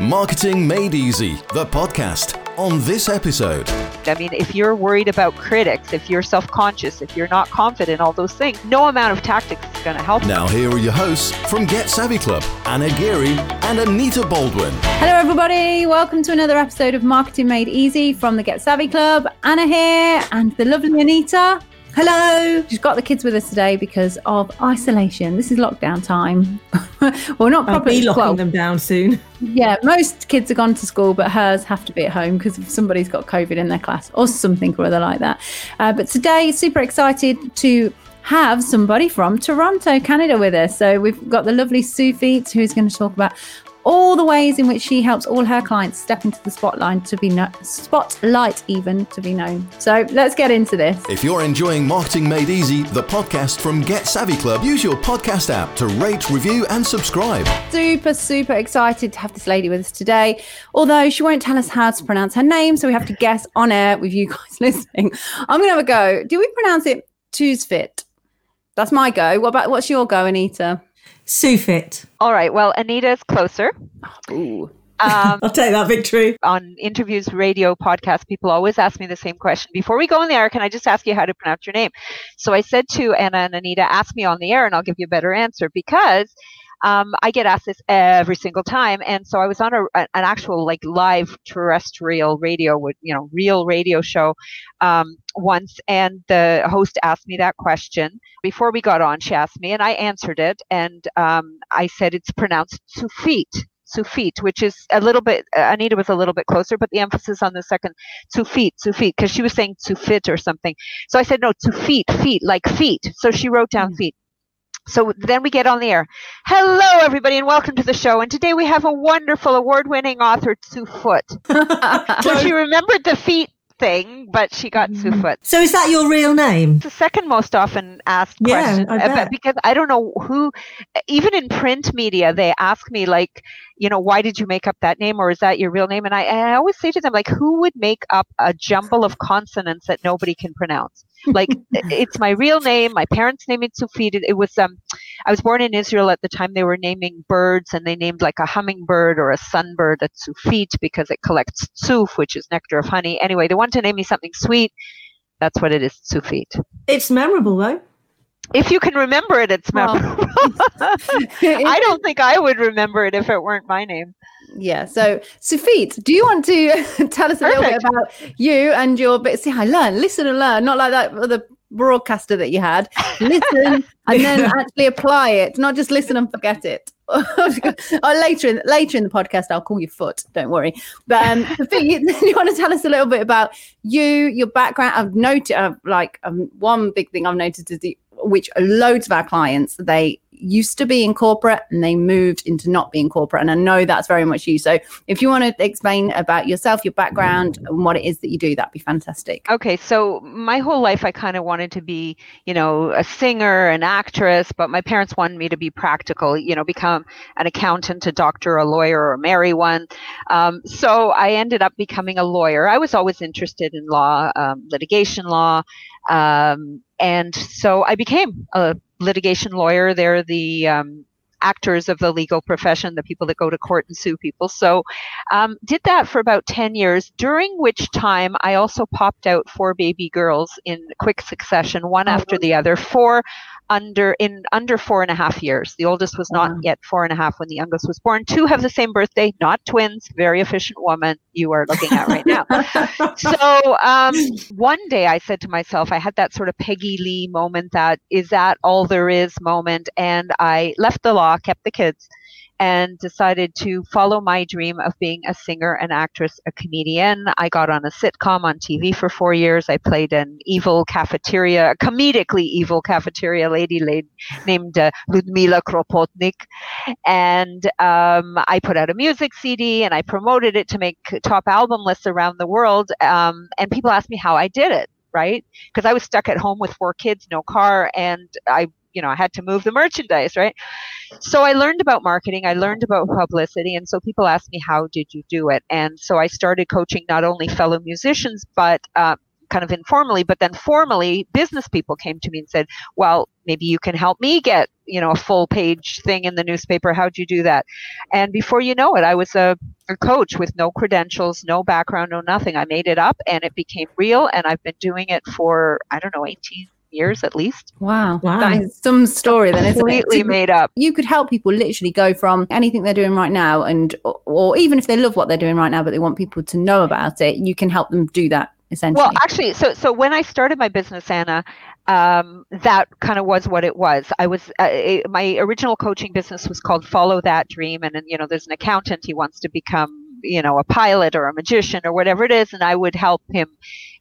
Marketing Made Easy, the podcast. On this episode, I mean, if you're worried about critics, if you're self conscious, if you're not confident, all those things, no amount of tactics is going to help. now here are your hosts from Get Savvy Club Anna Geary and Anita Baldwin. Hello, everybody. Welcome to another episode of Marketing Made Easy from the Get Savvy Club. Anna here and the lovely Anita. Hello. She's got the kids with us today because of isolation. This is lockdown time. well, not I'll properly. be locking well, them down soon. yeah, most kids are gone to school, but hers have to be at home because somebody's got COVID in their class or something or other like that. Uh, but today, super excited to have somebody from Toronto, Canada with us. So we've got the lovely Sue Feet, who's going to talk about all the ways in which she helps all her clients step into the spotlight to be no- spotlight even to be known. So let's get into this. If you're enjoying Marketing Made Easy, the podcast from Get Savvy Club, use your podcast app to rate, review, and subscribe. super, super excited to have this lady with us today. Although she won't tell us how to pronounce her name, so we have to guess on air with you guys listening. I'm gonna have a go. Do we pronounce it Tuesfit? That's my go. What about what's your go, Anita? Sufit. All right. Well, Anita is closer. Ooh. Um, I'll take that victory. on interviews, radio, podcasts, people always ask me the same question. Before we go on the air, can I just ask you how to pronounce your name? So I said to Anna and Anita, ask me on the air and I'll give you a better answer because um, I get asked this every single time. And so I was on a, an actual like live terrestrial radio, with you know, real radio show um, once, and the host asked me that question before we got on. She asked me, and I answered it, and um, I said it's pronounced Sufit. Sufit, which is a little bit, Anita was a little bit closer, but the emphasis on the second, Sufit, Sufit, because she was saying Sufit or something. So I said, no, Sufit, feet, like feet. So she wrote down feet. So then we get on the air. Hello, everybody, and welcome to the show. And today we have a wonderful award winning author, Sue Foot. So she remembered the feet thing, but she got Sue Foot. So is that your real name? It's the second most often asked Yeah, question I uh, because I don't know who, even in print media, they ask me like, you know, why did you make up that name or is that your real name? And I, I always say to them like, who would make up a jumble of consonants that nobody can pronounce? Like, it's my real name. My parents named it Tsufit. It, it was um, I was born in Israel at the time. They were naming birds, and they named like a hummingbird or a sunbird a Tsufit because it collects suf, which is nectar of honey. Anyway, they wanted to name me something sweet. That's what it is, Tsufit. It's memorable though. If you can remember it, it's Well, memorable. I don't think I would remember it if it weren't my name. Yeah. So, Tsufit, do you want to tell us a little bit about you and your bit? See, I learn, listen and learn, not like that other broadcaster that you had. Listen and then actually apply it, not just listen and forget it. oh, later in later in the podcast, I'll call you Foot. Don't worry. But um, you, you want to tell us a little bit about you, your background? I've noted, like, um, one big thing I've noticed is the which loads of our clients they used to be in corporate and they moved into not being corporate and i know that's very much you so if you want to explain about yourself your background and what it is that you do that'd be fantastic Okay, so my whole life I kind of wanted to be, you know, a singer, an actress, but my parents wanted me to be practical, you know, become an accountant, a doctor, a lawyer, or marry one. Um, so I ended up becoming a lawyer. I was always interested in law, um, litigation law. Um, and so I became a litigation lawyer. They're the um, actors of the legal profession, the people that go to court and sue people. So um, did that for about 10 years, during which time I also popped out four baby girls in quick succession, one after the other, four under in under four and a half years. The oldest was not Wow. yet four and a half when the youngest was born. Two have the same birthday, not twins. Very efficient woman you are looking at right now. so um, one day I said to myself, I had that sort of Peggy Lee moment that is that all there is moment. And I left the law, kept the kids, and decided to follow my dream of being a singer, an actress, a comedian. I got on a sitcom on TV for four years. I played an evil cafeteria, a comedically evil cafeteria lady named uh, Ludmila Kropotnik. And um, I put out a music CD and I promoted it to make top album lists around the world. Um, and people asked me how I did it, right? Because I was stuck at home with four kids, no car, and I you know, I had to move the merchandise, right? So I learned about marketing, I learned about publicity, and so people asked me, "How did you do it?" And so I started coaching not only fellow musicians but uh, kind of informally, but then formally, business people came to me and said, "Well, maybe you can help me get you know a full page thing in the newspaper. How'd you do that?" And before you know it, I was a, a coach with no credentials, no background, no nothing. I made it up, and it became real. And I've been doing it for I don't know, eighteen years at least. Wow. Wow. That is some story then, isn't it? Completely made up. you could help people literally go from anything they're doing right now and or, or even if they love what they're doing right now but they want people to know about it you can help them do that essentially Well, actually, so so when I started my business, Anna, um, that kind of was what it was. I was uh, it, my original coaching business was called Follow That Dream, and then you know, there's an accountant he wants to become you know a pilot or a magician or whatever it is, and I would help him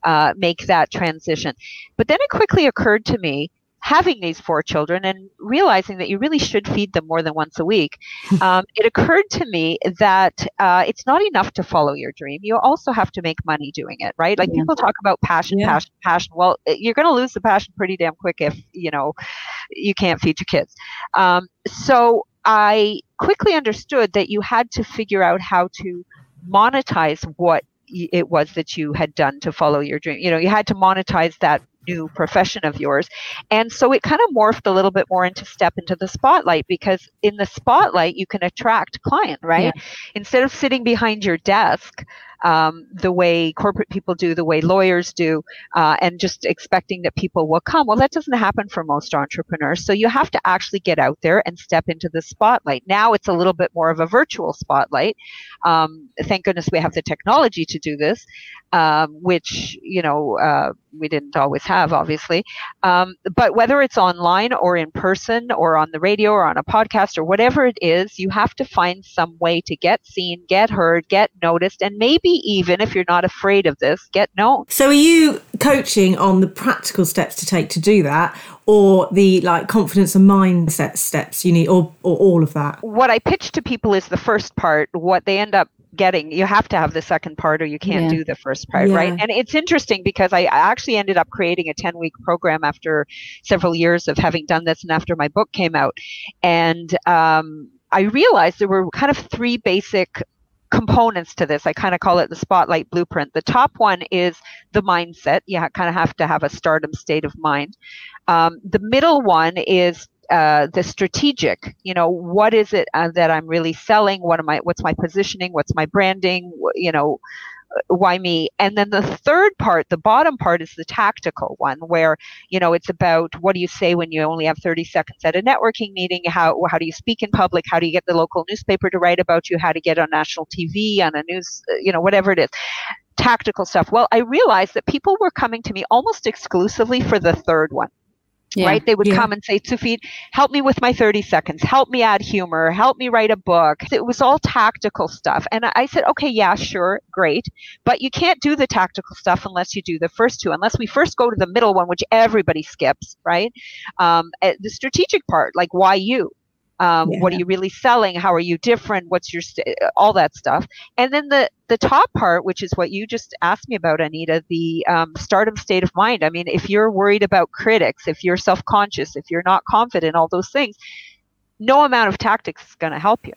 uh, make that transition. But then it quickly occurred to me. Having these four children and realizing that you really should feed them more than once a week, um, it occurred to me that uh, it's not enough to follow your dream. You also have to make money doing it, right? Like Yeah. people talk about passion, Yeah. passion, passion. Well, uh, you're going to lose the passion pretty damn quick if you know you can't feed your kids. Um, so I quickly understood that you had to figure out how to monetize what it was that you had done to follow your dream. You know, you had to monetize that new profession of yours. And so it kind of morphed a little bit more into step into the spotlight because in the spotlight you can attract client, right? Instead of sitting behind your desk um, the way corporate people do, the way lawyers do, uh, and just expecting that people will come. Well, that doesn't happen for most entrepreneurs. So you have to actually get out there and step into the spotlight. Now it's a little bit more of a virtual spotlight. Um, thank goodness we have the technology to do this, um, which you know uh, we didn't always have, obviously. Um, but whether it's online or in person or on the radio or on a podcast or whatever it is, you have to find some way to get seen, get heard, get noticed, and maybe even if you're not afraid of this, get known. So are you coaching on the practical steps to take to do that or the like confidence and mindset steps you need or, or all of that? What I pitch to people is the first part. What they end up getting, you have to have the second part or you can't Yeah. do the first part, right? And it's interesting because I actually ended up creating a 10 week program after several years of having done this and after my book came out. And um, I realized there were kind of three basic components to this. I kind of call it the spotlight blueprint. The top one is the mindset. You kind of have to have a stardom state of mind. Um, the middle one is uh, the strategic. You know, what is it uh, that I'm really selling? What am I? What's my positioning? What's my branding? You know, uh, why me? And then the third part, the bottom part, is the tactical one, where you know it's about what do you say when you only have 30 seconds at a networking meeting? How how do you speak in public? How do you get the local newspaper to write about you? How to get on national TV, on a news, uh, you know, whatever it is. Tactical stuff. Well, I realized that people were coming to me almost exclusively for the third one Yeah. right? They would Yeah. come and say, Tsufit, help me with my 30 seconds, help me add humor, help me write a book. It was all tactical stuff. And I said, okay, yeah, sure, great. But you can't do the tactical stuff unless you do the first two, unless we first go to the middle one, which everybody skips, right? Um, eh, the strategic part, like why you? Um, What are you really selling? How are you different? What's your st- all that stuff? And then the the top part, which is what you just asked me about, Anita, the um, stardom state of mind. I mean, if you're worried about critics, if you're self conscious, if you're not confident, all those things, no amount of tactics is going to help you.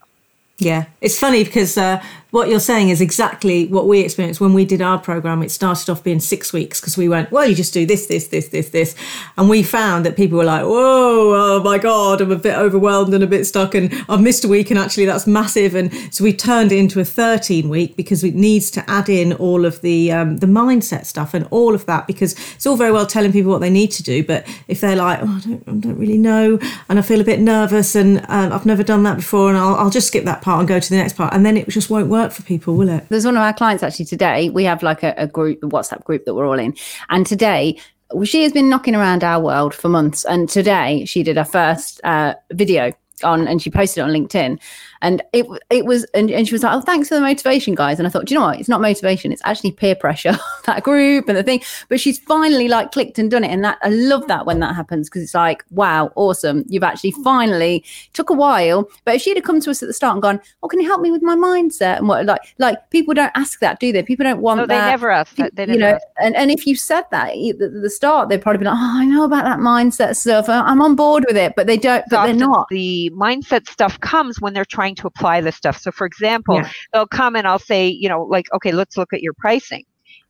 Yeah, it's funny because uh, what you're saying is exactly what we experienced when we did our program. It started off being six weeks because we went, well, you just do this, this, this, this, this. And we found that people were like, whoa, oh my God, I'm a bit overwhelmed and a bit stuck and I've missed a week and actually that's massive. And so we turned it into a 13 week because it needs to add in all of the, um, the mindset stuff and all of that because it's all very well telling people what they need to do. But if they're like, oh, I don't, I don't really know and I feel a bit nervous and um, I've never done that before and I'll, I'll just skip that part and go to the next part. And then it just won't work for people, will it? There's one of our clients actually today. We have like a, a group, a WhatsApp group that we're all in. And today, she has been knocking around our world for months. And today, she did her first uh, video on, and she posted it on LinkedIn. And it it was, and, and she was like, "Oh, thanks for the motivation, guys." And I thought, do you know what? It's not motivation; it's actually peer pressure. that group and the thing. But she's finally like clicked and done it, and that I love that when that happens because it's like, wow, awesome! You've actually finally took a while. But if she'd have come to us at the start and gone, "Oh, can you help me with my mindset?" and what, like, like people don't ask that, do they? People don't want No, they that never ask that. They you know, ask. and, and if you said that at the, the start, they'd probably be like, "Oh, I know about that mindset stuff. I'm on board with it," but they don't. But they're not. The mindset stuff comes when they're trying to apply this stuff. So, for example, Yeah. they'll come and I'll say, you know, like, okay, let's look at your pricing.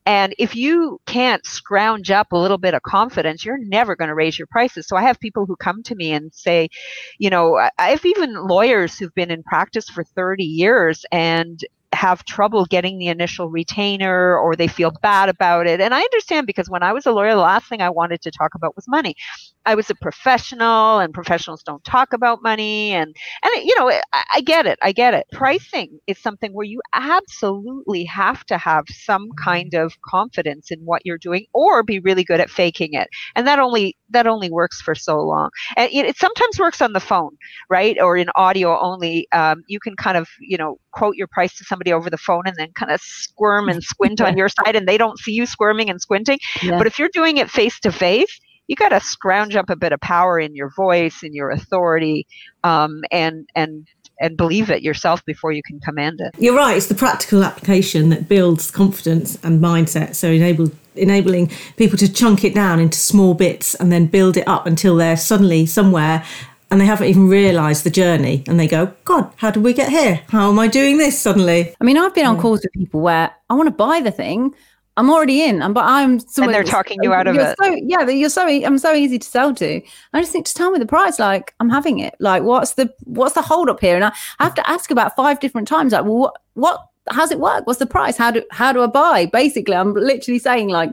And if you can't scrounge up a little bit of confidence, you're never going to raise your prices. So I have people who come to me and say, you know, I have even lawyers who've been in practice for 30 years and have trouble getting the initial retainer or they feel bad about it. And I understand because when I was a lawyer, the last thing I wanted to talk about was money. I was a professional and professionals don't talk about money and and you know I, I get it. I get it. Pricing is something where you absolutely have to have some kind of confidence in what you're doing or be really good at faking it. And that only that only works for so long. And it, it sometimes works on the phone right? Or in audio only. Um, you can kind of you know quote your price to somebody over the phone and then kind of squirm and squint on your side and they don't see you squirming and squinting yeah. but if you're doing it face to face you got to scrounge up a bit of power in your voice and your authority um, and and and believe it yourself before you can command it. You're right. It's the practical application that builds confidence and mindset. So enable enabling people to chunk it down into small bits and then build it up until they're suddenly somewhere and they haven't even realized the journey and they go god how did we get here how am i doing this suddenly i mean i've been on calls with people where i want to buy the thing I'm already in, and but I'm. And they're talking you out of it. So, yeah, you're so I'm so easy to sell to. I just think just tell me the price. Like I'm having it. Like what's the what's the hold up here? And I, I have to ask about five different times. Like, well, what what how's it work? What's the price? How do how do I buy? Basically, I'm literally saying like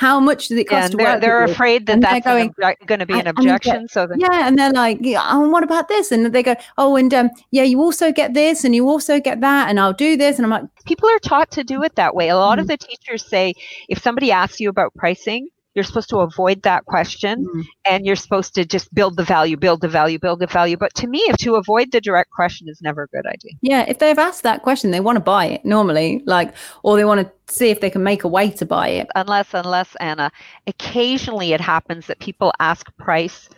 how much does it cost yeah, they're, they're afraid that and that's going, going to be an objection. so then, yeah, and they're like, yeah, oh, what about this? And they go, oh, and um, yeah, you also get this, and you also get that, and I'll do this, and I'm like, people are taught to do it that way. A lot mm-hmm. of the teachers say if somebody asks you about pricing, you're supposed to avoid that question mm. and you're supposed to just build the value build the value build the value but to me if to avoid the direct question is never a good idea yeah if they've asked that question they want to buy it normally like or they want to see if they can make a way to buy it unless unless anna occasionally it happens that people ask price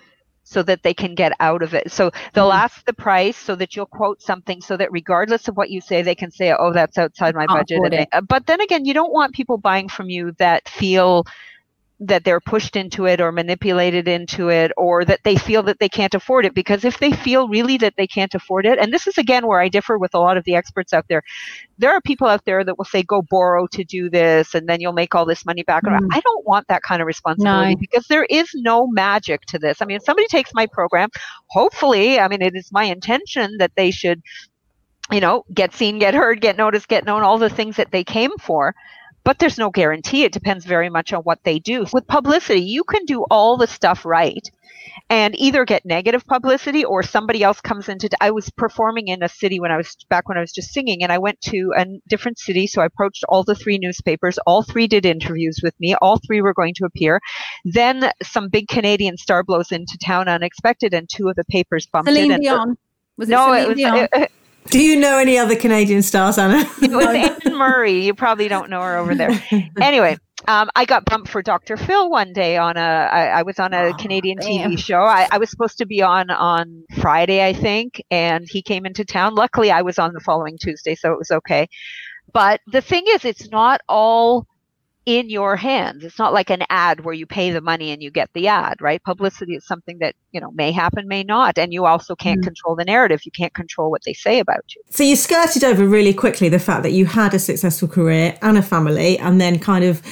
so that they can get out of it. So they'll mm-hmm. ask the price so that you'll quote something so that regardless of what you say, they can say, oh, that's outside my budget. They, but then again, you don't want people buying from you that feel that they're pushed into it or manipulated into it or that they feel that they can't afford it because if they feel really that they can't afford it and this is again where i differ with a lot of the experts out there there are people out there that will say go borrow to do this and then you'll make all this money back mm. i don't want that kind of responsibility no. because there is no magic to this i mean if somebody takes my program hopefully i mean it is my intention that they should you know get seen get heard get noticed get known all the things that they came for but there's no guarantee. It depends very much on what they do. With publicity, you can do all the stuff right and either get negative publicity or somebody else comes into t- I was performing in a city when I was back when I was just singing and I went to a different city so I approached all the three newspapers all three did interviews with me all three were going to appear then some big Canadian star blows into town unexpected and two of the papers bumped Celine it uh, Dion. Was it no Celine it was Dion? It, do you know any other Canadian stars, Anna? it was Anne Murray. You probably don't know her over there. Anyway, um, I got bumped for Dr. Phil one day on a. I, I was on a oh, Canadian damn. TV show. I, I was supposed to be on on Friday, I think, and he came into town. Luckily, I was on the following Tuesday, so it was okay. But the thing is, it's not all in your hands. It's not like an ad where you pay the money and you get the ad, right? Publicity is something that, you know, may happen, may not. And you also can't mm. control the narrative. You can't control what they say about you. So you skirted over really quickly the fact that you had a successful career and a family and then kind of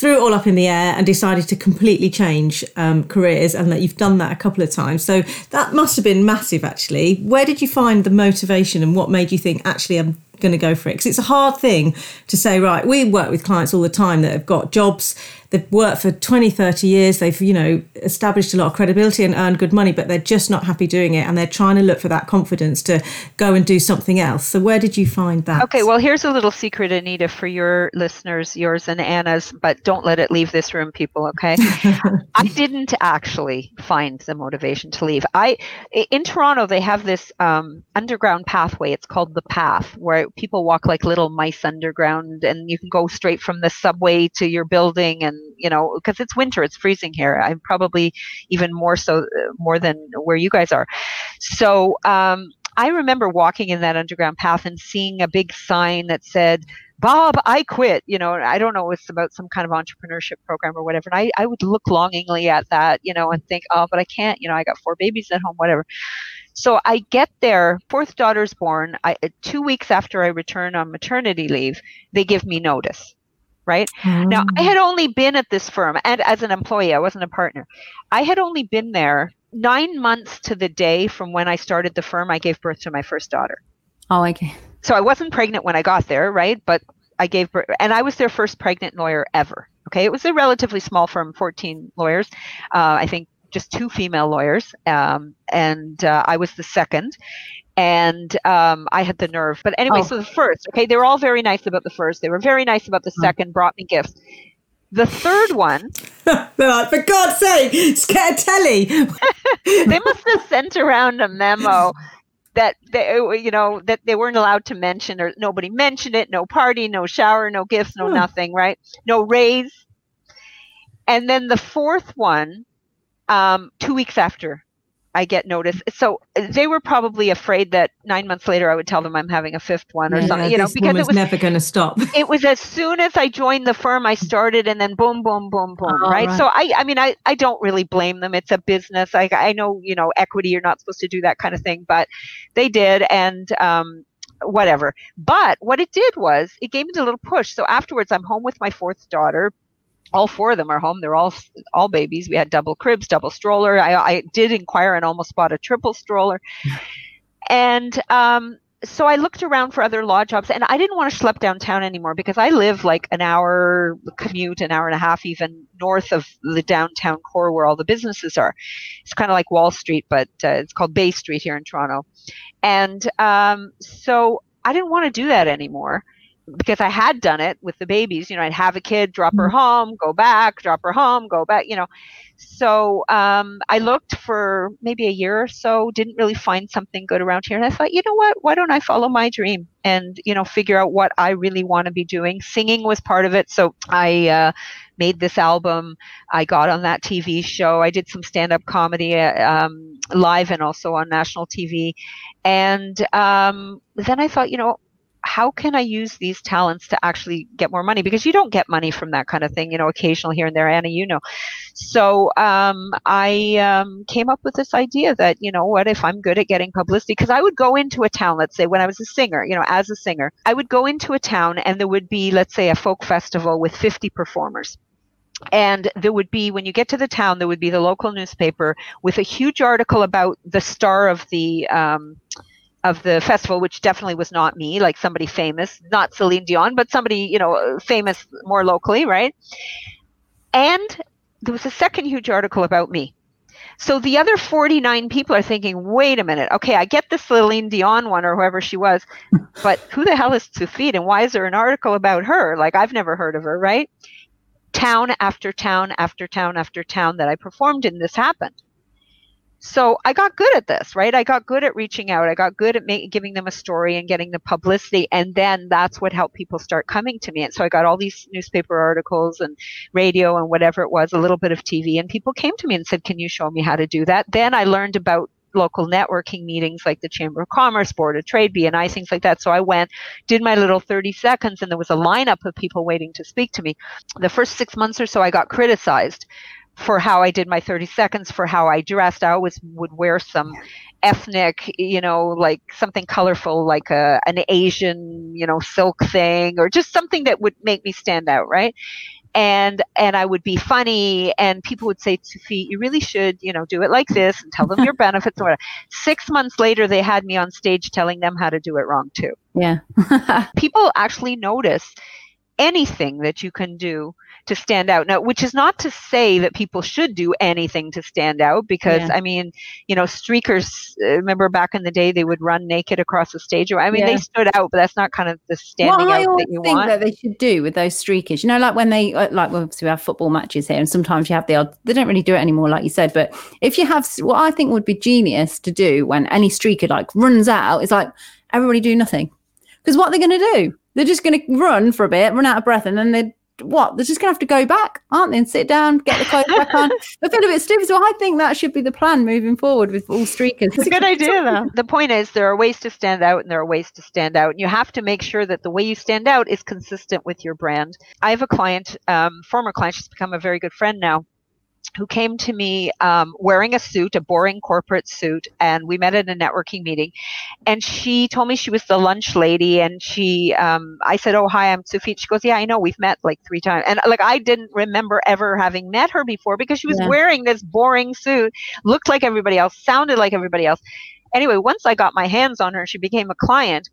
threw it all up in the air and decided to completely change um, careers and that you've done that a couple of times so that must have been massive actually where did you find the motivation and what made you think actually i'm going to go for it. Because it's a hard thing to say right we work with clients all the time that have got jobs they've worked for 20 30 years they've you know established a lot of credibility and earned good money but they're just not happy doing it and they're trying to look for that confidence to go and do something else. So where did you find that? Okay well here's a little secret anita for your listeners yours and anna's but don't let it leave this room people okay? I didn't actually find the motivation to leave. I in toronto they have this um, underground pathway. It's called the path where people walk like little mice underground and you can go straight from the subway to your building and you know because it's winter it's freezing here i'm probably even more so more than where you guys are so um, i remember walking in that underground path and seeing a big sign that said Bob, I quit. You know, I don't know, it's about some kind of entrepreneurship program or whatever. And I, I would look longingly at that, you know, and think, oh, but I can't, you know, I got four babies at home, whatever. So I get there, fourth daughter's born. I, two weeks after I return on maternity leave, they give me notice right? Now, I had only been at this firm and as an employee, I wasn't a partner. I had only been there nine months to the day from when I started the firm. I gave birth to my first daughter. Oh, okay. So I wasn't pregnant when I got there, right? But I gave birth, and I was their first pregnant lawyer ever. Okay. It was a relatively small firm, 14 lawyers. Uh, I think just two female lawyers. Um, and uh, I was the second and um, I had the nerve. But anyway, Oh. so the first, okay, they were all very nice about the first. They were very nice about the second, brought me gifts. The third one, They're like, for God's sake, just get a telly. they must have sent around a memo that they, you know, that they weren't allowed to mention, or nobody mentioned it. No party, no shower, no gifts, no Hmm. nothing, right? No raise. And then the fourth one, um, two weeks after I get notice. So they were probably afraid that nine months later I would tell them I'm having a fifth one or Yeah, something, you know, because it was never going to stop. it was as soon as I joined the firm, I started, and then boom, boom, boom, boom, Oh, right? right. So I, I mean, I, I don't really blame them. It's a business. I, I know, you know, equity. You're not supposed to do that kind of thing, but they did, and um, whatever. But what it did was it gave me a little push. So afterwards, I'm home with my fourth daughter. All four of them are home. They're all all babies. We had double cribs, double stroller. I, I did inquire and almost bought a triple stroller. And um, so I looked around for other law jobs, and I didn't want to schlep downtown anymore because I live like an hour commute, an hour and a half even north of the downtown core where all the businesses are. It's kind of like Wall Street, but uh, it's called Bay Street here in Toronto. And um, so I didn't want to do that anymore because I had done it with the babies. You know, I'd have a kid, drop her home, go back, drop her home, go back, you know. So um, I looked for maybe a year or so, didn't really find something good around here. And I thought, you know what? Why don't I follow my dream and, you know, figure out what I really want to be doing? Singing was part of it. So I uh, made this album. I got on that TV show. I did some stand up comedy uh, um, live and also on national TV. And um, then I thought, you know, how can I use these talents to actually get more money? Because you don't get money from that kind of thing, you know, occasional here and there, Anna, you know. So um, I um, came up with this idea that, you know, what if I'm good at getting publicity? Because I would go into a town, let's say when I was a singer, you know, as a singer, I would go into a town and there would be, let's say, a folk festival with 50 performers. And there would be, when you get to the town, there would be the local newspaper with a huge article about the star of the um, of the festival, which definitely was not me, like somebody famous, not Celine Dion, but somebody, you know, famous more locally, right? And there was a second huge article about me. So the other 49 people are thinking, wait a minute, okay, I get this Celine Dion one or whoever she was, but who the hell is Tsufit and why is there an article about her? Like, I've never heard of her, right? Town after town after town after town that I performed in, this happened. So I got good at this, right? I got good at reaching out. I got good at giving them a story and getting the publicity. And then that's what helped people start coming to me. And so I got all these newspaper articles and radio and whatever it was, a little bit of TV. And people came to me and said, Can you show me how to do that? Then I learned about local networking meetings like the Chamber of Commerce, Board of Trade, BNI, things like that. So I went, did my little 30 seconds, and there was a lineup of people waiting to speak to me. The first six months or so, I got criticized for how I did my 30 seconds, for how I dressed. I always would wear some ethnic, you know, like something colorful, like a, an Asian, you know, silk thing, or just something that would make me stand out, right? And and I would be funny, and people would say, "Sufi, you really should, you know, do it like this and tell them your benefits." And whatever. Six months later, they had me on stage telling them how to do it wrong too Yeah. people actually notice anything that you can do to stand out. Now, which is not to say that people should do anything to stand out, because Yeah. I mean, you know, streakers. uh, Remember back in the day, they would run naked across the stage. I mean, Yeah. they stood out, but that's not kind of the standing I out that you think want. that they should do with those streakers, you know, like when they uh, like obviously we have football matches here, and sometimes you have the odd. They don't really do it anymore, like you said. But if you have what I think would be genius to do when any streaker like runs out, is like everybody do nothing, because what they're going to do, they're just going to run for a bit, run out of breath, and then they what they're just going to have to go back, aren't they, and sit down, get the clothes back on. They feel a bit stupid. So I think that should be the plan moving forward with all streakers. It's a good idea, though. The point is, there are ways to stand out, and there are ways to stand out, and you have to make sure that the way you stand out is consistent with your brand. I have a client, um, former client, she's become a very good friend now. Who came to me um, wearing a suit, a boring corporate suit, and we met at a networking meeting. And she told me she was the lunch lady, and she, um, I said, "Oh, hi, I'm Sophie." She goes, "Yeah, I know. We've met like three times." And like I didn't remember ever having met her before because she was yeah. wearing this boring suit, looked like everybody else, sounded like everybody else. Anyway, once I got my hands on her, she became a client.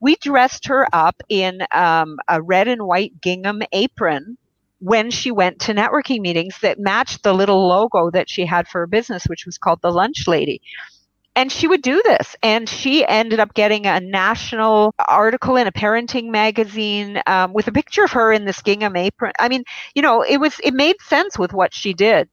We dressed her up in um, a red and white gingham apron when she went to networking meetings that matched the little logo that she had for her business, which was called the Lunch Lady. And she would do this. And she ended up getting a national article in a parenting magazine um, with a picture of her in this gingham apron. I mean, you know, it was, it made sense with what she did.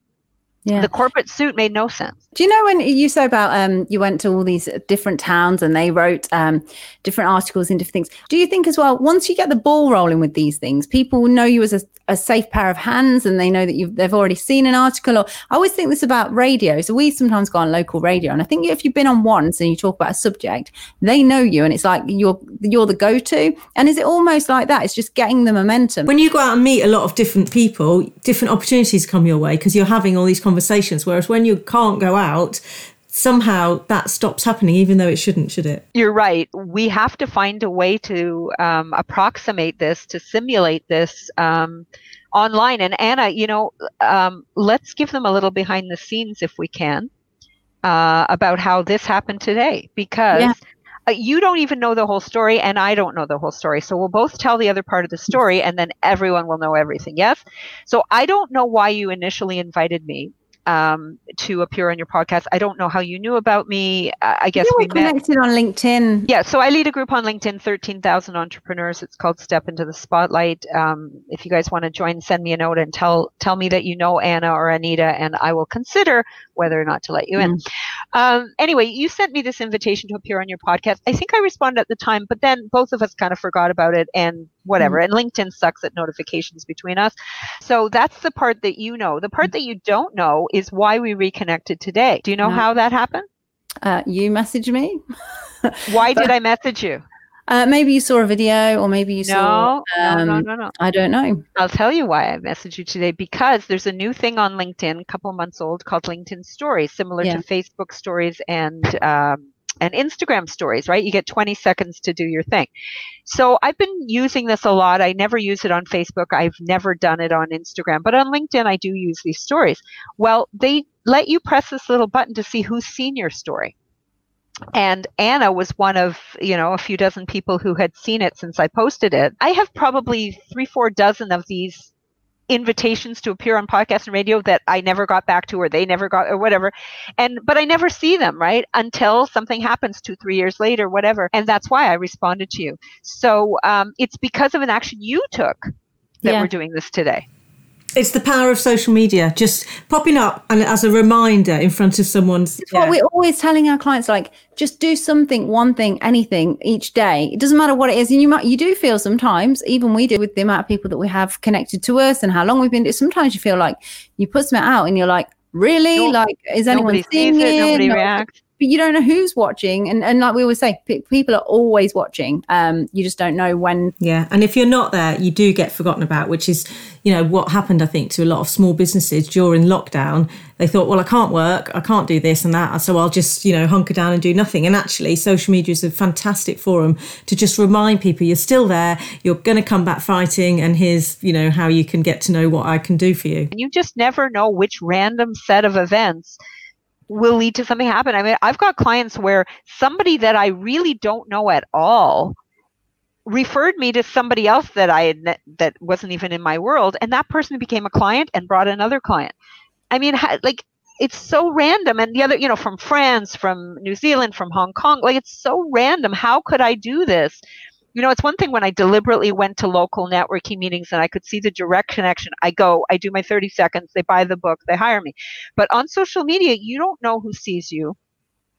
Yeah. The corporate suit made no sense. Do you know when you say about um, you went to all these different towns and they wrote um, different articles in different things? Do you think as well, once you get the ball rolling with these things, people know you as a, a safe pair of hands and they know that you've they've already seen an article? Or I always think this about radio. So we sometimes go on local radio, and I think if you've been on once and you talk about a subject, they know you, and it's like you're you're the go to. And is it almost like that? It's just getting the momentum. When you go out and meet a lot of different people, different opportunities come your way because you're having all these conversations. Whereas when you can't go out, somehow that stops happening, even though it shouldn't, should it? You're right. We have to find a way to um, approximate this, to simulate this. Um, online and anna you know um, let's give them a little behind the scenes if we can uh, about how this happened today because yeah. uh, you don't even know the whole story and i don't know the whole story so we'll both tell the other part of the story and then everyone will know everything yes so i don't know why you initially invited me um, to appear on your podcast. I don't know how you knew about me. I guess we connected on LinkedIn. Yeah, so I lead a group on LinkedIn, 13,000 entrepreneurs. It's called Step into the Spotlight. Um, if you guys want to join, send me a note and tell tell me that you know Anna or Anita, and I will consider whether or not to let you in. Mm. Um, anyway, you sent me this invitation to appear on your podcast. I think I responded at the time, but then both of us kind of forgot about it and whatever. Mm-hmm. And LinkedIn sucks at notifications between us. So that's the part that you know. The part mm-hmm. that you don't know is why we reconnected today. Do you know no. how that happened? Uh, you messaged me. why did I message you? Uh, maybe you saw a video, or maybe you no, saw. Um, no, no, no, no. I don't know. I'll tell you why I messaged you today because there's a new thing on LinkedIn, a couple months old, called LinkedIn Stories, similar yeah. to Facebook Stories and um, and Instagram stories, right? You get 20 seconds to do your thing. So I've been using this a lot. I never use it on Facebook. I've never done it on Instagram, but on LinkedIn, I do use these stories. Well, they let you press this little button to see who's seen your story. And Anna was one of, you know, a few dozen people who had seen it since I posted it. I have probably three, four dozen of these invitations to appear on podcast and radio that I never got back to or they never got or whatever. And but I never see them, right? Until something happens two, three years later, whatever. And that's why I responded to you. So um, it's because of an action you took that yeah. we're doing this today. It's the power of social media, just popping up and as a reminder in front of someone's. It's yeah. what we're always telling our clients, like just do something, one thing, anything each day. It doesn't matter what it is, and you might you do feel sometimes, even we do with the amount of people that we have connected to us and how long we've been. Sometimes you feel like you put something out and you're like, really, nope. like is anyone seeing it? it? Nobody reacts but you don't know who's watching. And, and like we always say p- people are always watching. Um you just don't know when. Yeah. And if you're not there you do get forgotten about which is you know what happened i think to a lot of small businesses during lockdown. They thought well i can't work. I can't do this and that. So i'll just you know hunker down and do nothing. And actually social media is a fantastic forum to just remind people you're still there. You're going to come back fighting. And here's you know how you can get to know what i can do for you. You just never know which random set of events will lead to something happen. I mean, I've got clients where somebody that I really don't know at all referred me to somebody else that I had that wasn't even in my world, and that person became a client and brought another client. I mean, like it's so random, and the other, you know, from France, from New Zealand, from Hong Kong, like it's so random. How could I do this? You know, it's one thing when I deliberately went to local networking meetings and I could see the direct connection. I go, I do my 30 seconds, they buy the book, they hire me. But on social media, you don't know who sees you.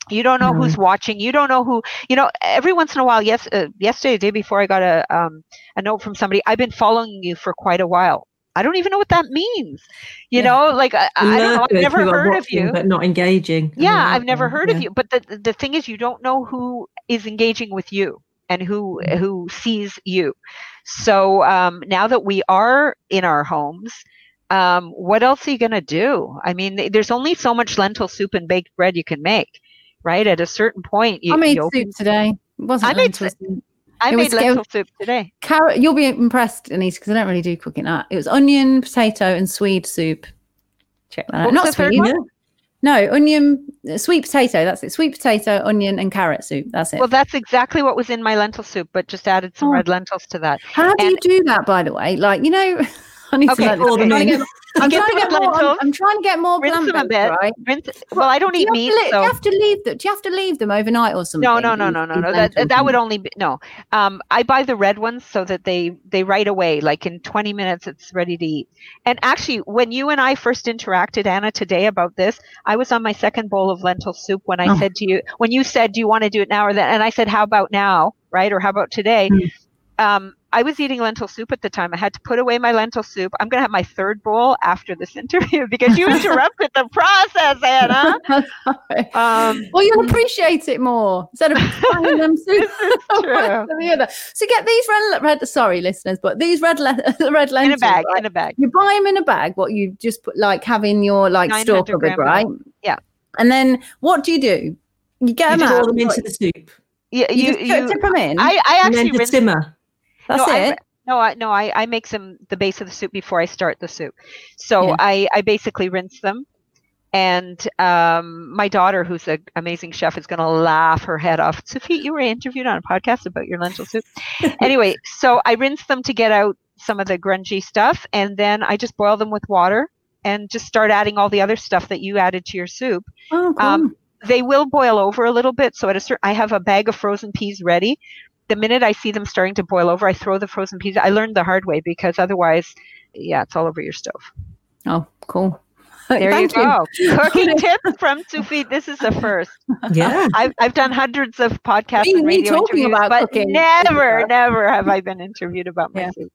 You don't know mm-hmm. who's watching. You don't know who. You know, every once in a while. Yes, uh, yesterday, the day before, I got a um, a note from somebody. I've been following you for quite a while. I don't even know what that means. You yeah. know, like I, I don't know. I've never heard watching, of you, but not engaging. Yeah, I've never heard yeah. of you. But the the thing is, you don't know who is engaging with you and who mm-hmm. who sees you. So um, now that we are in our homes, um, what else are you going to do? I mean, there's only so much lentil soup and baked bread you can make, right? At a certain point, you, I made you soup today. It wasn't I made lentil soup. I It made lentil was- soup today. Carrot. You'll be impressed, Anita, because I don't really do cooking. That it was onion, potato, and Swede soup. Check that out. What was Not Swede. No, onion, uh, sweet potato. That's it. Sweet potato, onion, and carrot soup. That's it. Well, that's exactly what was in my lentil soup, but just added some Oh. red lentils to that. How do you do that, by the way? Like, you know, I need Okay, to learn this. I'm trying to in. get, I'm get trying to get more. I'm, lentils, I'm trying to get more rinse them a plant bit. right? Rinse, well, I don't Do eat meat, to li- do so you have to leave them? Do you have to leave them overnight or something? no, no, no, no, no, no. That that would only be no. Um, I buy the red ones so that they they right away, like in 20 minutes, it's ready to eat. And actually, when you and I first interacted, Anna, today about this, I was on my second bowl of lentil soup when I Oh. said to you, when you said, "Do you want to do it now or then?" And I said, "How about now?" Right? Or how about today? Mm. Um, I was eating lentil soup at the time. I had to put away my lentil soup. I'm going to have my third bowl after this interview because you interrupted the process, Anna. Um, well, you'll appreciate it more instead of banging them soup. true. one to the other. So get these red, red red sorry, listeners, but these red le- red lentils in a bag, right? in a bag. You buy them in a bag. What you just put like have in your like store cupboard, gram right? Yeah. And then what do you do? You get You them pour out. them into the soup Yeah, you, you, just you, dip them in. I, I and then actually rinse. simmer. That's no, I, no, I, no, I, I make some the base of the soup before I start the soup. So Yeah. I, I basically rinse them. And um, my daughter, who's an amazing chef, is going to laugh her head off. Sophie, you were interviewed on a podcast about your lentil soup. anyway, so I rinse them to get out some of the grungy stuff, and then I just boil them with water and just start adding all the other stuff that you added to your soup. Oh, cool. Um, they will boil over a little bit. So at a certain, I have a bag of frozen peas ready. The minute I see them starting to boil over, I throw the frozen peas. I learned the hard way because otherwise, yeah, it's all over your stove. oh, cool. There Thank you go. Cooking tips from Sophie. This is the first. Yeah. I've, I've done hundreds of podcasts Me- and radio interviews, about but cooking never, never have I been interviewed about my food.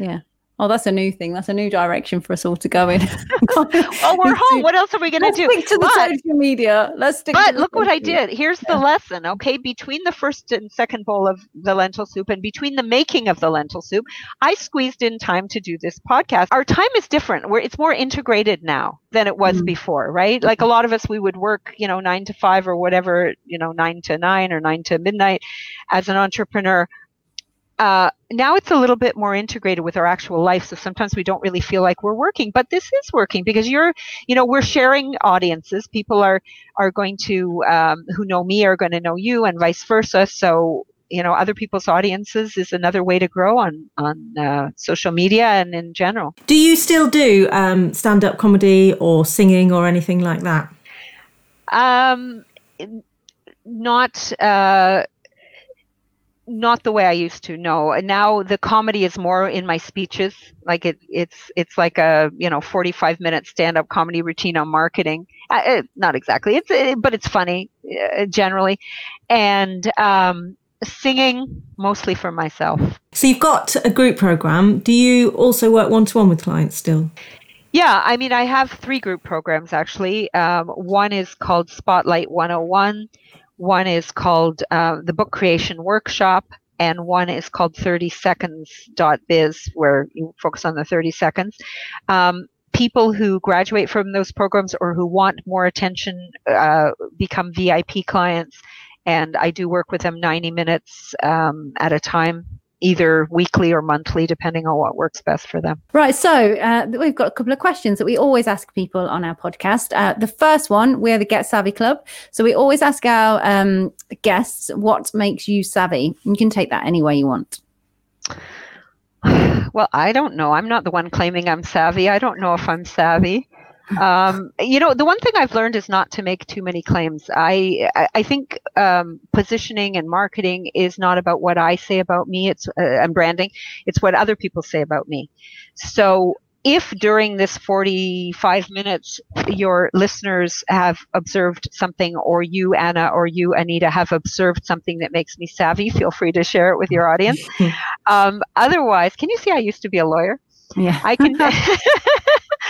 Yeah. soup. Oh, that's a new thing. That's a new direction for us all to go in. Oh, we're home. What else are we going to do? stick to the But- social media. Let's stick. But look what I did. Here's the lesson, okay? Between the first and second bowl of the lentil soup and between the making of the lentil soup, I squeezed in time to do this podcast. Our time is different. Where it's more integrated now than it was Mm. before, right? Like a lot of us we would work, you know, 9 to 5 or whatever, you know, 9 to 9 or 9 to midnight as an entrepreneur. Uh, now it's a little bit more integrated with our actual life. So sometimes we don't really feel like we're working, but this is working because you're, you know, we're sharing audiences. People are are going to um, who know me are going to know you, and vice versa. So you know, other people's audiences is another way to grow on on uh, social media and in general. Do you still do um, stand up comedy or singing or anything like that? Um, not uh, not the way I used to. No, And now the comedy is more in my speeches. Like it, it's it's like a you know forty five minute stand up comedy routine on marketing. Uh, uh, not exactly. It's uh, but it's funny uh, generally, and um, singing mostly for myself. So you've got a group program. Do you also work one to one with clients still? Yeah, I mean, I have three group programs actually. Um, one is called Spotlight 101, one is called uh, the Book Creation Workshop, and one is called 30 seconds.biz, where you focus on the 30 seconds. Um, people who graduate from those programs or who want more attention uh, become VIP clients, and I do work with them 90 minutes um, at a time. Either weekly or monthly, depending on what works best for them. Right, so uh, we've got a couple of questions that we always ask people on our podcast. Uh, the first one, we're the Get Savvy Club. So we always ask our um, guests, what makes you savvy? You can take that any way you want. Well, I don't know. I'm not the one claiming I'm savvy. I don't know if I'm savvy. Um, you know, the one thing I've learned is not to make too many claims. I I, think um, positioning and marketing is not about what I say about me. It's uh, and branding. It's what other people say about me. So if during this 45 minutes your listeners have observed something or you anna or you anita have observed something that makes me savvy feel free to share it with your audience um, otherwise can you see i used to be a lawyer Yeah. I can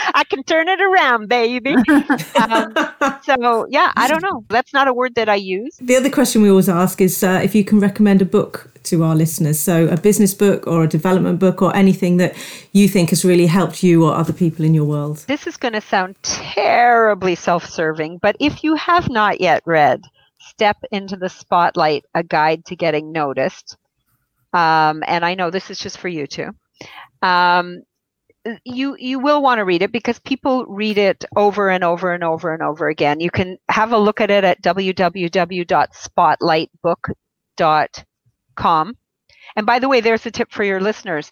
I can turn it around, baby. um, so yeah, I don't know. That's not a word that I use. The other question we always ask is uh, if you can recommend a book to our listeners. So a business book or a development book or anything that you think has really helped you or other people in your world. This is going to sound terribly self-serving, but if you have not yet read Step into the Spotlight: A Guide to Getting Noticed, um, and I know this is just for you too. Um, you you will want to read it because people read it over and over and over and over again. You can have a look at it at www.spotlightbook.com. And by the way, there's a tip for your listeners.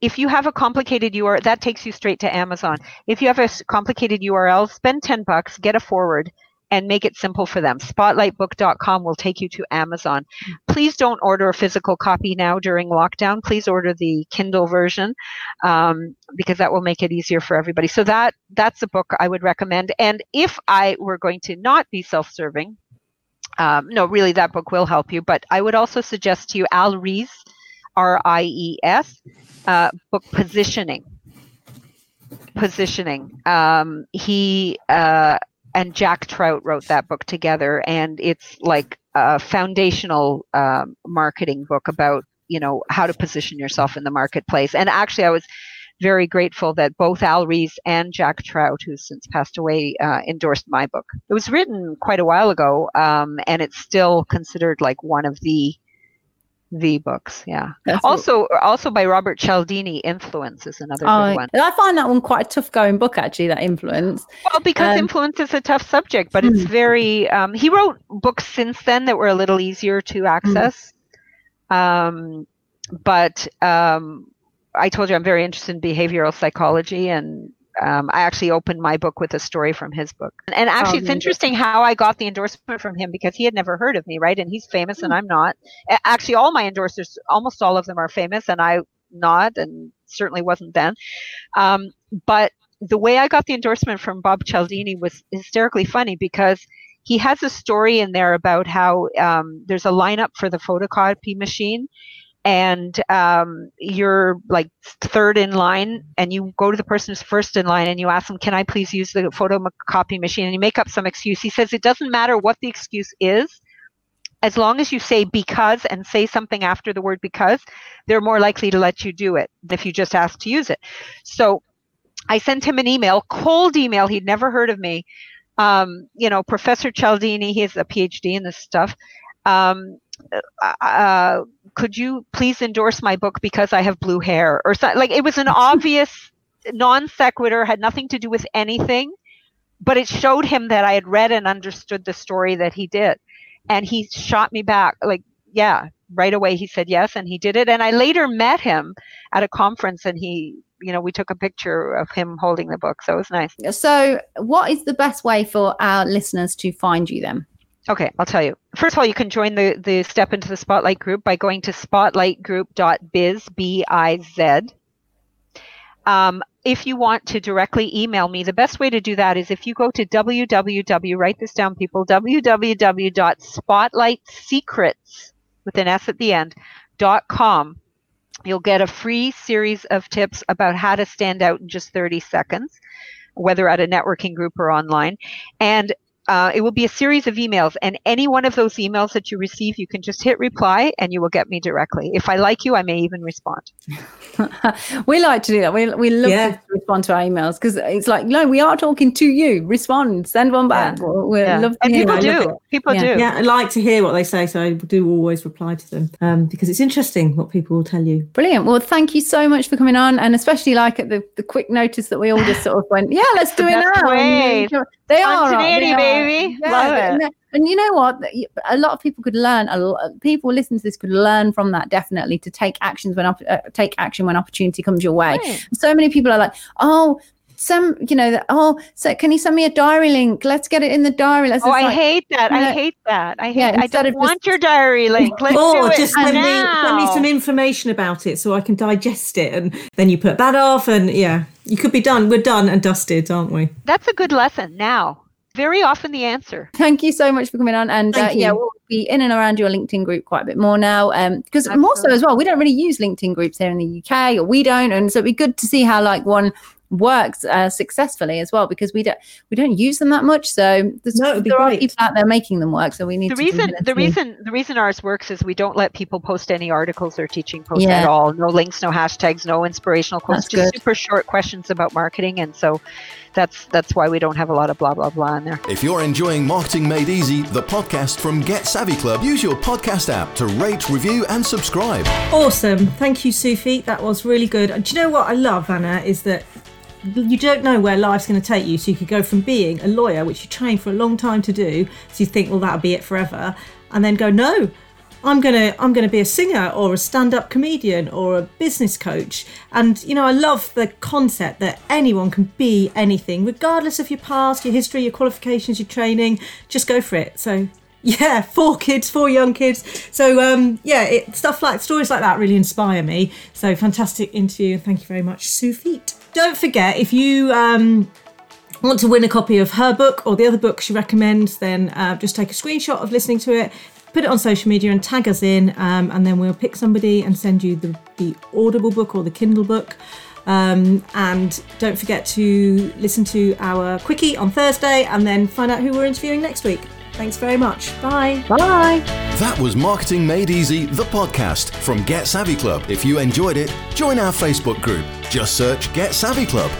If you have a complicated URL, that takes you straight to Amazon. If you have a complicated URL, spend 10 bucks, get a forward, and make it simple for them. Spotlightbook.com will take you to Amazon. Please don't order a physical copy now during lockdown. Please order the Kindle version um, because that will make it easier for everybody. So that that's a book I would recommend. And if I were going to not be self-serving, um, no, really, that book will help you. But I would also suggest to you Al Ries, R I E S, uh, book Positioning. Positioning. Um, he uh, and Jack Trout wrote that book together, and it's like a foundational um, marketing book about you know how to position yourself in the marketplace. And actually, I was very grateful that both Al Ries and Jack Trout, who's since passed away, uh, endorsed my book. It was written quite a while ago, um, and it's still considered like one of the the books. Yeah. That's also, also by Robert Cialdini, Influence is another oh, good one. I find that one quite a tough going book, actually. That Influence. Well, because um, influence is a tough subject, but it's hmm. very. Um, he wrote books since then that were a little easier to hmm. access. Um, but um, I told you I'm very interested in behavioral psychology and um, I actually opened my book with a story from his book. And, and actually, oh, it's interesting how I got the endorsement from him because he had never heard of me, right? And he's famous mm-hmm. and I'm not. Actually, all my endorsers, almost all of them are famous and I not, and certainly wasn't then. Um, but the way I got the endorsement from Bob Cialdini was hysterically funny because he has a story in there about how um, there's a lineup for the photocopy machine and um, you're like third in line and you go to the person who's first in line and you ask them can i please use the photocopy machine? And you make up some excuse. He says it doesn't matter what the excuse is. As long as you say because and say something after the word because they're more likely to let you do it if you just ask to use it. So i sent him an email cold email. He'd never heard of me. Um, you know professor cialdini he has a phd in this stuff. Um, uh, uh, could you please endorse my book because I have blue hair or something? Like it was an obvious non sequitur, had nothing to do with anything, but it showed him that I had read and understood the story that he did. And he shot me back like, yeah, right away he said yes and he did it. And I later met him at a conference and he, you know, we took a picture of him holding the book. So it was nice. So, what is the best way for our listeners to find you then? Okay, I'll tell you. First of all, you can join the, the Step into the Spotlight group by going to spotlightgroup.biz, B-I-Z. Um, if you want to directly email me, the best way to do that is if you go to www, write this down, people, www.spotlightsecrets, with an S at the end, dot com. You'll get a free series of tips about how to stand out in just 30 seconds whether at a networking group or online. And uh, it will be a series of emails, and any one of those emails that you receive, you can just hit reply, and you will get me directly. If I like you, I may even respond. we like to do that. We we love yeah. to respond to our emails because it's like, no, we are talking to you. Respond, send one back. Yeah. We yeah. love and people do. People do. Yeah, I like to hear what they say, so I do always reply to them um, because it's interesting what people will tell you. Brilliant. Well, thank you so much for coming on, and especially like at the the quick notice that we all just sort of went, yeah, let's do it now. They are, they baby. Yeah. Love it. And, and, you know what? A lot of people could learn. A lot, people listening to this could learn from that. Definitely to take actions when uh, take action when opportunity comes your way. Right. So many people are like, oh, some you know oh so can you send me a diary link let's get it in the diary let's oh i like, hate that i hate that i hate yeah, i don't want just, your diary link let's or just send me, send me some information about it so i can digest it and then you put that off and yeah you could be done we're done and dusted aren't we that's a good lesson now very often the answer. Thank you so much for coming on. And uh, yeah, we'll be in and around your LinkedIn group quite a bit more now. Um, because more so as well, we don't really use LinkedIn groups here in the UK, or we don't. And so it'd be good to see how like one works uh, successfully as well because we don't we don't use them that much. So there's, No, it'd there are people out there making them work. So we need the to reason the you. reason the reason ours works is we don't let people post any articles or teaching posts Yeah. at all no links no hashtags no inspirational quotes That's just good. super short questions about marketing and so that's that's why we don't have a lot of blah blah blah in there If you're enjoying Marketing Made Easy, the podcast from Get Savvy Club, use your podcast app to rate, review, and subscribe. Awesome. Thank you, Tsufit. That was really good. And do you know what I love, Anna, is that you don't know where life's going to take you. So you could go from being a lawyer, which you trained for a long time to do, so you think, well, that'll be it forever, and then go, no, I'm gonna I'm gonna be a singer or a stand-up comedian or a business coach. And you know, I love the concept that anyone can be anything, regardless of your past, your history, your qualifications, your training. Just go for it. So yeah, four kids, four young kids. So um, yeah, it, stuff like stories like that really inspire me. So fantastic interview. Thank you very much, Tsufit. Don't forget if you um, want to win a copy of her book or the other book she recommends, then uh, just take a screenshot of listening to it, put it on social media, and tag us in, um, and then we'll pick somebody and send you the, the Audible book or the Kindle book. Um, and don't forget to listen to our quickie on Thursday and then find out who we're interviewing next week. Thanks very much. Bye. Bye. That was Marketing Made Easy, the podcast from Get Savvy Club. If you enjoyed it, join our Facebook group. Just search Get Savvy Club.